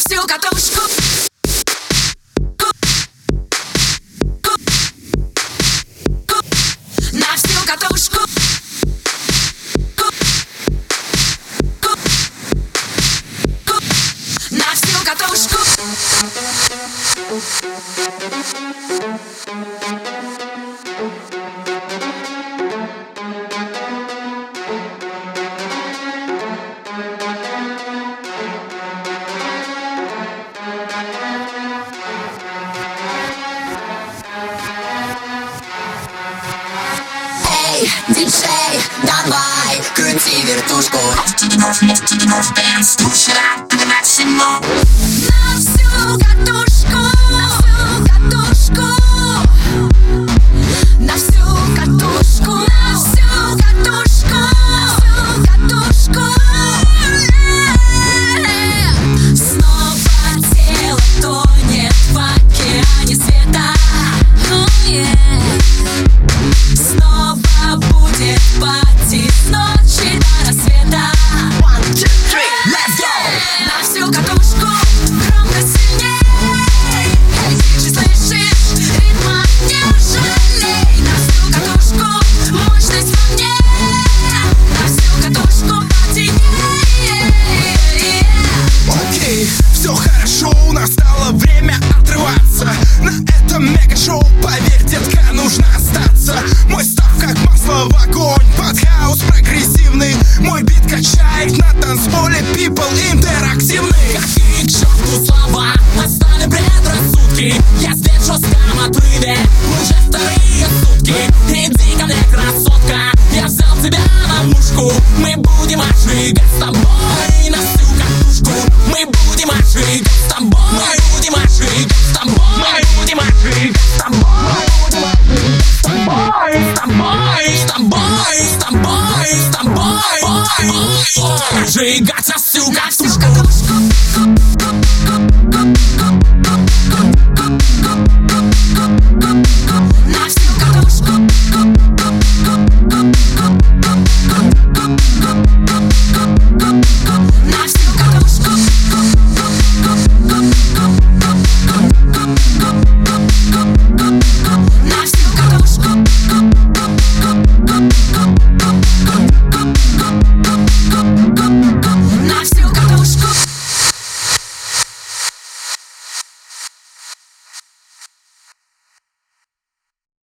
Nas deu o catorce. Диджей, давай, крути вертушку На всю people интерактивный Какие к черту слова Отстали предрассудки. Я здесь в жестком отрыве Уже вторые сутки. Иди ко мне, красотка. Я взял тебя на мушку. Мы будем ожигать с тобой На всю катушку. Мы будем ожигать Got gata, sugar. Got your.